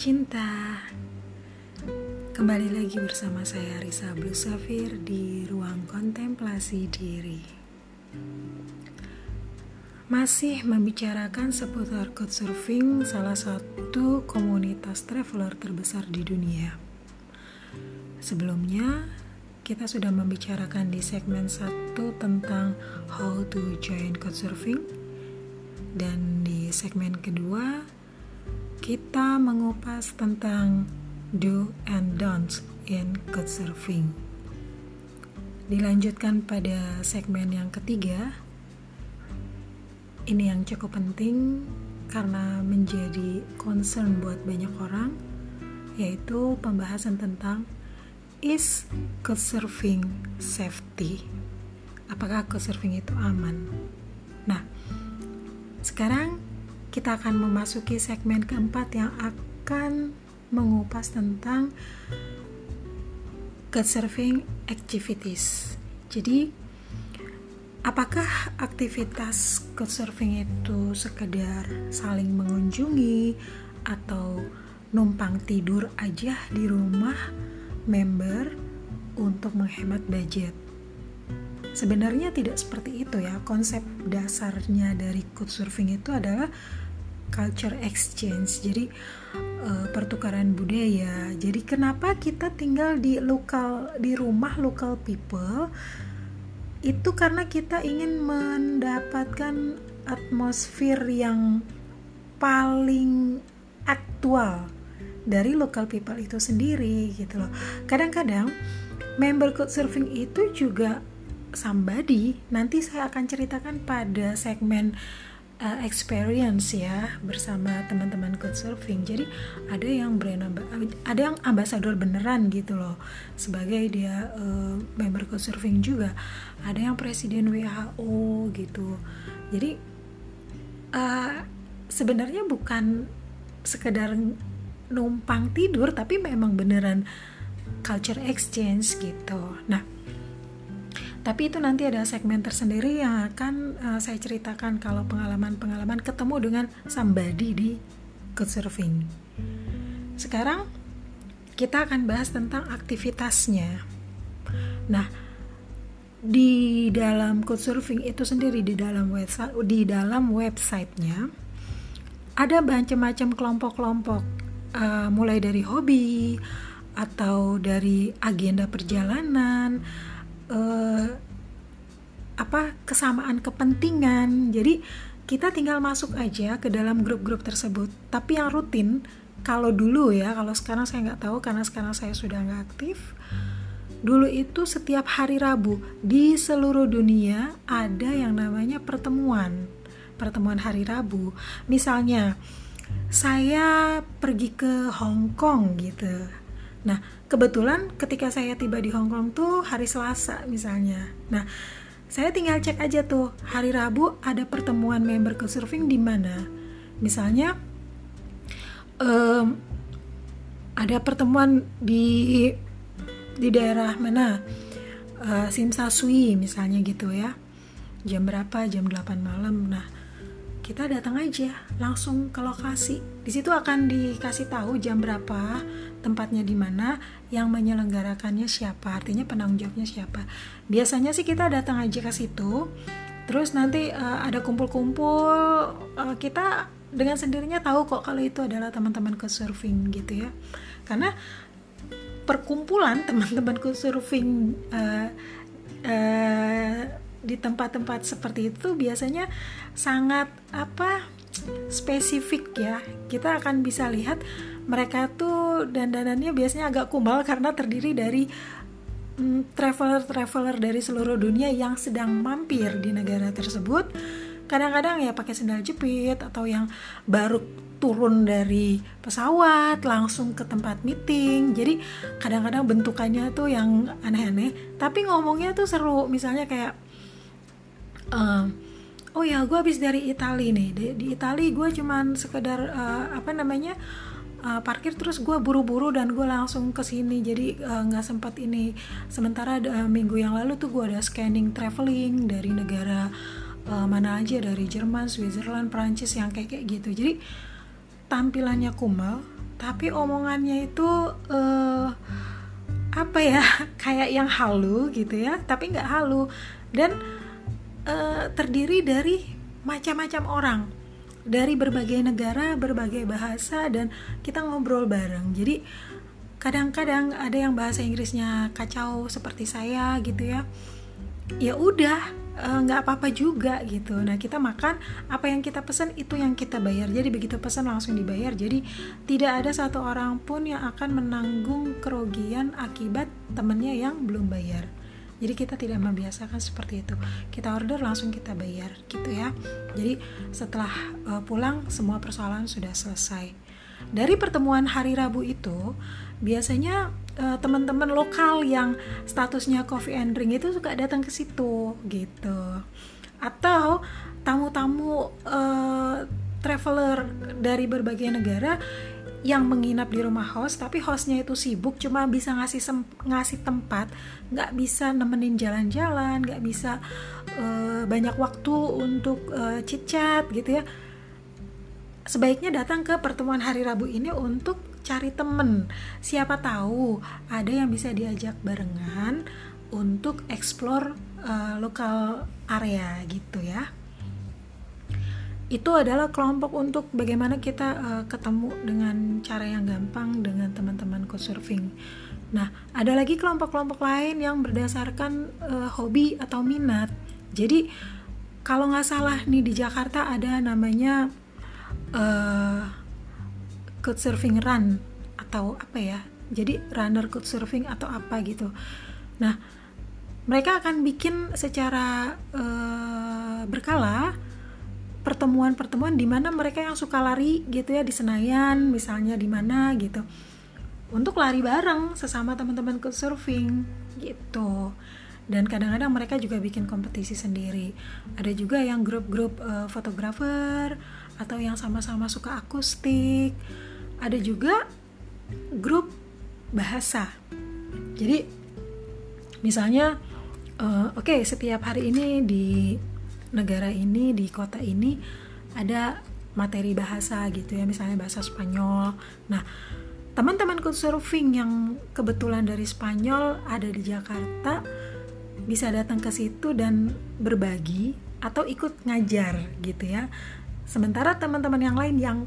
Cinta. Kembali lagi bersama saya Risa Blue Safir di ruang kontemplasi diri. Masih membicarakan seputar couchsurfing salah satu komunitas traveler terbesar di dunia. Sebelumnya kita sudah membicarakan di segmen 1 tentang how to join couchsurfing. Dan di segmen kedua kita mengupas tentang do and don'ts in couchsurfing. Dilanjutkan pada segmen yang ketiga. Ini yang cukup penting karena menjadi concern buat banyak orang, yaitu pembahasan tentang is couchsurfing safety. Apakah couchsurfing itu aman? Nah, sekarang kita akan memasuki segmen keempat yang akan mengupas tentang surfing activities. Jadi, apakah aktivitas surfing itu sekedar saling mengunjungi atau numpang tidur aja di rumah member untuk menghemat budget? Sebenarnya tidak seperti itu ya. Konsep dasarnya dari couchsurfing itu adalah culture exchange. Jadi uh, pertukaran budaya. Jadi kenapa kita tinggal di lokal di rumah local people? Itu karena kita ingin mendapatkan atmosfer yang paling aktual dari local people itu sendiri gitu loh. Kadang-kadang member couchsurfing itu juga somebody nanti saya akan ceritakan pada segmen uh, experience ya bersama teman-teman surfing. Jadi ada yang brand ada yang ambasador beneran gitu loh sebagai dia uh, member surfing juga. Ada yang presiden WHO gitu. Jadi uh, sebenarnya bukan sekedar numpang tidur tapi memang beneran culture exchange gitu. Nah tapi itu nanti ada segmen tersendiri yang akan uh, saya ceritakan kalau pengalaman-pengalaman ketemu dengan somebody di couchsurfing. Sekarang kita akan bahas tentang aktivitasnya. Nah, di dalam couchsurfing itu sendiri di dalam website di dalam websitenya ada macam-macam kelompok-kelompok uh, mulai dari hobi atau dari agenda perjalanan uh, apa kesamaan kepentingan. Jadi kita tinggal masuk aja ke dalam grup-grup tersebut. Tapi yang rutin kalau dulu ya kalau sekarang saya nggak tahu karena sekarang saya sudah nggak aktif dulu itu setiap hari Rabu di seluruh dunia ada yang namanya pertemuan. Pertemuan hari Rabu. Misalnya saya pergi ke Hong Kong gitu nah kebetulan ketika saya tiba di Hong Kong tuh hari Selasa misalnya. Nah saya tinggal cek aja tuh hari Rabu ada pertemuan member ke surfing di mana. Misalnya um, ada pertemuan di di daerah mana? Uh, Simsasui misalnya gitu ya. Jam berapa? Jam 8 malam. Nah kita datang aja langsung ke lokasi di situ akan dikasih tahu jam berapa tempatnya di mana, yang menyelenggarakannya siapa, artinya penanggung jawabnya siapa. Biasanya sih kita datang aja ke situ, terus nanti uh, ada kumpul-kumpul, uh, kita dengan sendirinya tahu kok kalau itu adalah teman-teman ke surfing gitu ya, karena perkumpulan teman-teman ke surfing uh, uh, di tempat-tempat seperti itu biasanya sangat apa spesifik ya kita akan bisa lihat mereka tuh dandanannya biasanya agak kumbal karena terdiri dari mm, traveler-traveler dari seluruh dunia yang sedang mampir di negara tersebut. Kadang-kadang ya pakai sendal jepit atau yang baru turun dari pesawat langsung ke tempat meeting. Jadi kadang-kadang bentukannya tuh yang aneh-aneh, tapi ngomongnya tuh seru. Misalnya kayak uh, oh ya gue habis dari Italia nih. Di, di Italia gue cuman sekedar uh, apa namanya uh, parkir terus gue buru-buru dan gue langsung ke sini. Jadi eh, nggak uh, sempat ini. Sementara uh, minggu yang lalu tuh gue ada scanning traveling dari negara uh, mana aja. Dari Jerman, Switzerland, Prancis yang kayak kayak gitu. Jadi tampilannya kumal tapi omongannya itu uh, apa ya kayak yang halu gitu ya tapi nggak halu. Dan uh, terdiri dari macam-macam orang dari berbagai negara berbagai bahasa dan kita ngobrol bareng jadi kadang-kadang ada yang bahasa Inggrisnya kacau seperti saya gitu ya ya udah Eh, nggak apa-apa juga gitu. Nah kita makan apa yang kita pesan itu yang kita bayar. Jadi begitu pesan langsung dibayar. Jadi tidak ada satu orang pun yang akan menanggung kerugian akibat temennya yang belum bayar. Jadi kita tidak membiasakan seperti itu. Kita order langsung kita bayar gitu ya. Jadi setelah uh, pulang semua persoalan sudah selesai. Dari pertemuan hari Rabu itu biasanya uh, teman-teman lokal yang statusnya coffee and drink itu suka datang ke situ gitu atau tamu-tamu uh, traveler dari berbagai negara yang menginap di rumah host tapi hostnya itu sibuk cuma bisa ngasih ngasih tempat nggak bisa nemenin jalan-jalan nggak bisa uh, banyak waktu untuk uh, chit chat gitu ya. Sebaiknya datang ke pertemuan hari Rabu ini untuk cari temen. Siapa tahu ada yang bisa diajak barengan untuk explore uh, lokal area gitu ya itu adalah kelompok untuk bagaimana kita uh, ketemu dengan cara yang gampang dengan teman-teman co-surfing. Nah, ada lagi kelompok-kelompok lain yang berdasarkan uh, hobi atau minat. Jadi, kalau nggak salah nih di Jakarta ada namanya uh, surfing run atau apa ya jadi runner surfing atau apa gitu nah mereka akan bikin secara uh, berkala pertemuan-pertemuan di mana mereka yang suka lari gitu ya di Senayan misalnya di mana gitu. Untuk lari bareng sesama teman-teman surfing gitu. Dan kadang-kadang mereka juga bikin kompetisi sendiri. Ada juga yang grup-grup uh, fotografer atau yang sama-sama suka akustik. Ada juga grup bahasa. Jadi misalnya uh, oke okay, setiap hari ini di negara ini di kota ini ada materi bahasa gitu ya misalnya bahasa Spanyol nah teman-teman surfing yang kebetulan dari Spanyol ada di Jakarta bisa datang ke situ dan berbagi atau ikut ngajar gitu ya sementara teman-teman yang lain yang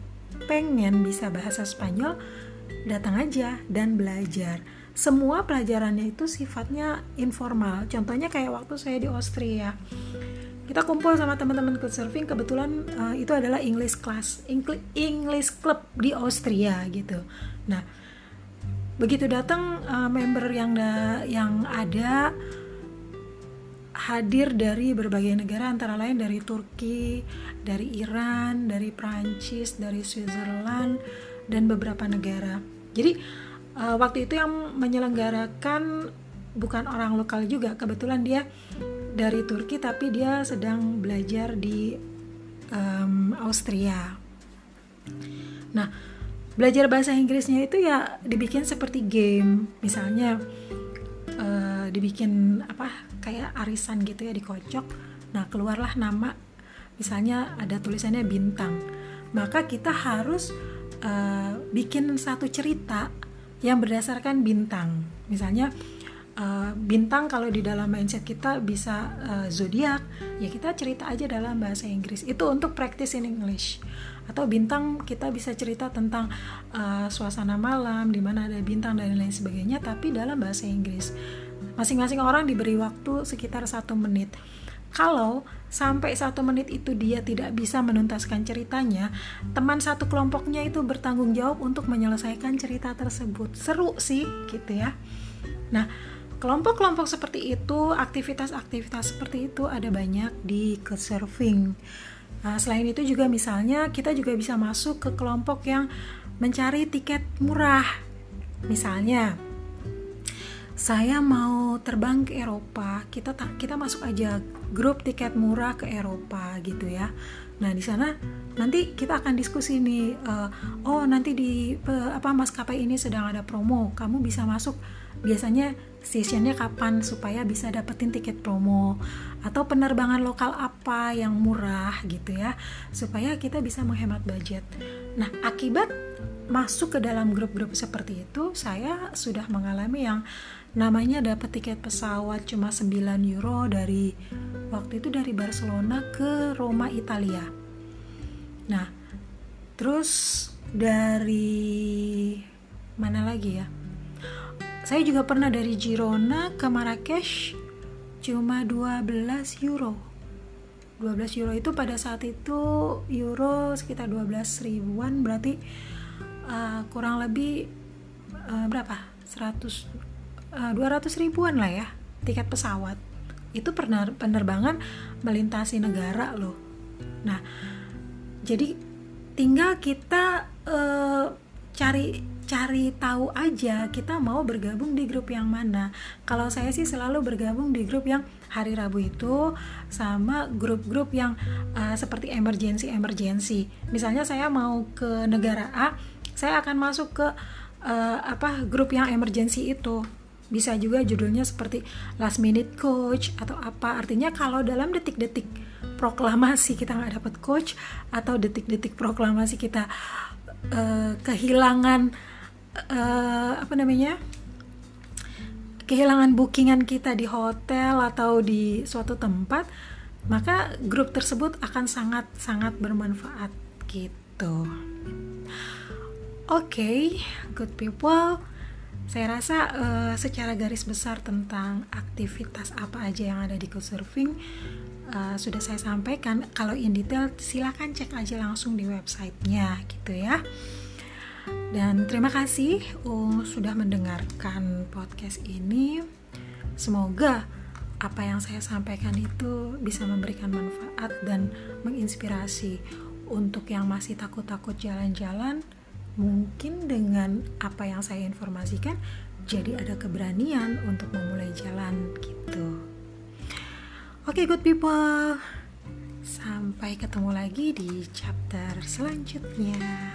pengen bisa bahasa Spanyol, datang aja dan belajar. Semua pelajarannya itu sifatnya informal. Contohnya kayak waktu saya di Austria. Kita kumpul sama teman-teman surfing kebetulan uh, itu adalah English class, English club di Austria gitu. Nah, begitu datang uh, member yang da yang ada hadir dari berbagai negara antara lain dari Turki, dari Iran, dari Prancis, dari Switzerland dan beberapa negara. Jadi uh, waktu itu yang menyelenggarakan bukan orang lokal juga, kebetulan dia dari Turki tapi dia sedang belajar di um, Austria. Nah, belajar bahasa Inggrisnya itu ya dibikin seperti game, misalnya uh, dibikin apa kayak arisan gitu ya dikocok. Nah keluarlah nama misalnya ada tulisannya bintang. Maka kita harus uh, bikin satu cerita yang berdasarkan bintang. Misalnya uh, bintang kalau di dalam mindset kita bisa uh, zodiak ya kita cerita aja dalam bahasa Inggris itu untuk practice in English atau bintang kita bisa cerita tentang uh, suasana malam di mana ada bintang dan lain sebagainya tapi dalam bahasa Inggris Masing-masing orang diberi waktu sekitar satu menit. Kalau sampai satu menit itu dia tidak bisa menuntaskan ceritanya, teman satu kelompoknya itu bertanggung jawab untuk menyelesaikan cerita tersebut. Seru sih, gitu ya. Nah, kelompok-kelompok seperti itu, aktivitas-aktivitas seperti itu ada banyak di surfing. Nah, selain itu juga misalnya kita juga bisa masuk ke kelompok yang mencari tiket murah. Misalnya, saya mau terbang ke Eropa kita kita masuk aja grup tiket murah ke Eropa gitu ya nah di sana nanti kita akan diskusi nih uh, oh nanti di apa maskapai ini sedang ada promo kamu bisa masuk. Biasanya sessionnya kapan supaya bisa dapetin tiket promo? Atau penerbangan lokal apa yang murah gitu ya supaya kita bisa menghemat budget. Nah, akibat masuk ke dalam grup-grup seperti itu, saya sudah mengalami yang namanya dapat tiket pesawat cuma 9 euro dari waktu itu dari Barcelona ke Roma Italia. Nah, terus dari mana lagi ya? Saya juga pernah dari Girona ke Marrakesh cuma 12 euro. 12 euro itu pada saat itu euro sekitar 12 ribuan berarti uh, kurang lebih uh, berapa? 100 uh, 200 ribuan lah ya tiket pesawat. Itu pener penerbangan melintasi negara loh. Nah jadi tinggal kita uh, cari cari tahu aja kita mau bergabung di grup yang mana. Kalau saya sih selalu bergabung di grup yang hari Rabu itu sama grup-grup yang uh, seperti emergency emergency misalnya saya mau ke negara A saya akan masuk ke uh, apa grup yang emergency itu. Bisa juga judulnya seperti last minute coach atau apa. Artinya kalau dalam detik-detik proklamasi kita nggak dapat coach atau detik-detik proklamasi kita uh, kehilangan uh, apa namanya kehilangan bookingan kita di hotel atau di suatu tempat maka grup tersebut akan sangat sangat bermanfaat gitu. Oke okay, good people. Saya rasa uh, secara garis besar tentang aktivitas apa aja yang ada di Couchsurfing uh, sudah saya sampaikan kalau in detail silahkan cek aja langsung di websitenya gitu ya dan terima kasih uh, sudah mendengarkan podcast ini. Semoga apa yang saya sampaikan itu bisa memberikan manfaat dan menginspirasi untuk yang masih takut-takut jalan-jalan. Mungkin dengan apa yang saya informasikan, jadi ada keberanian untuk memulai jalan. Oke, okay, good people. Sampai ketemu lagi di chapter selanjutnya.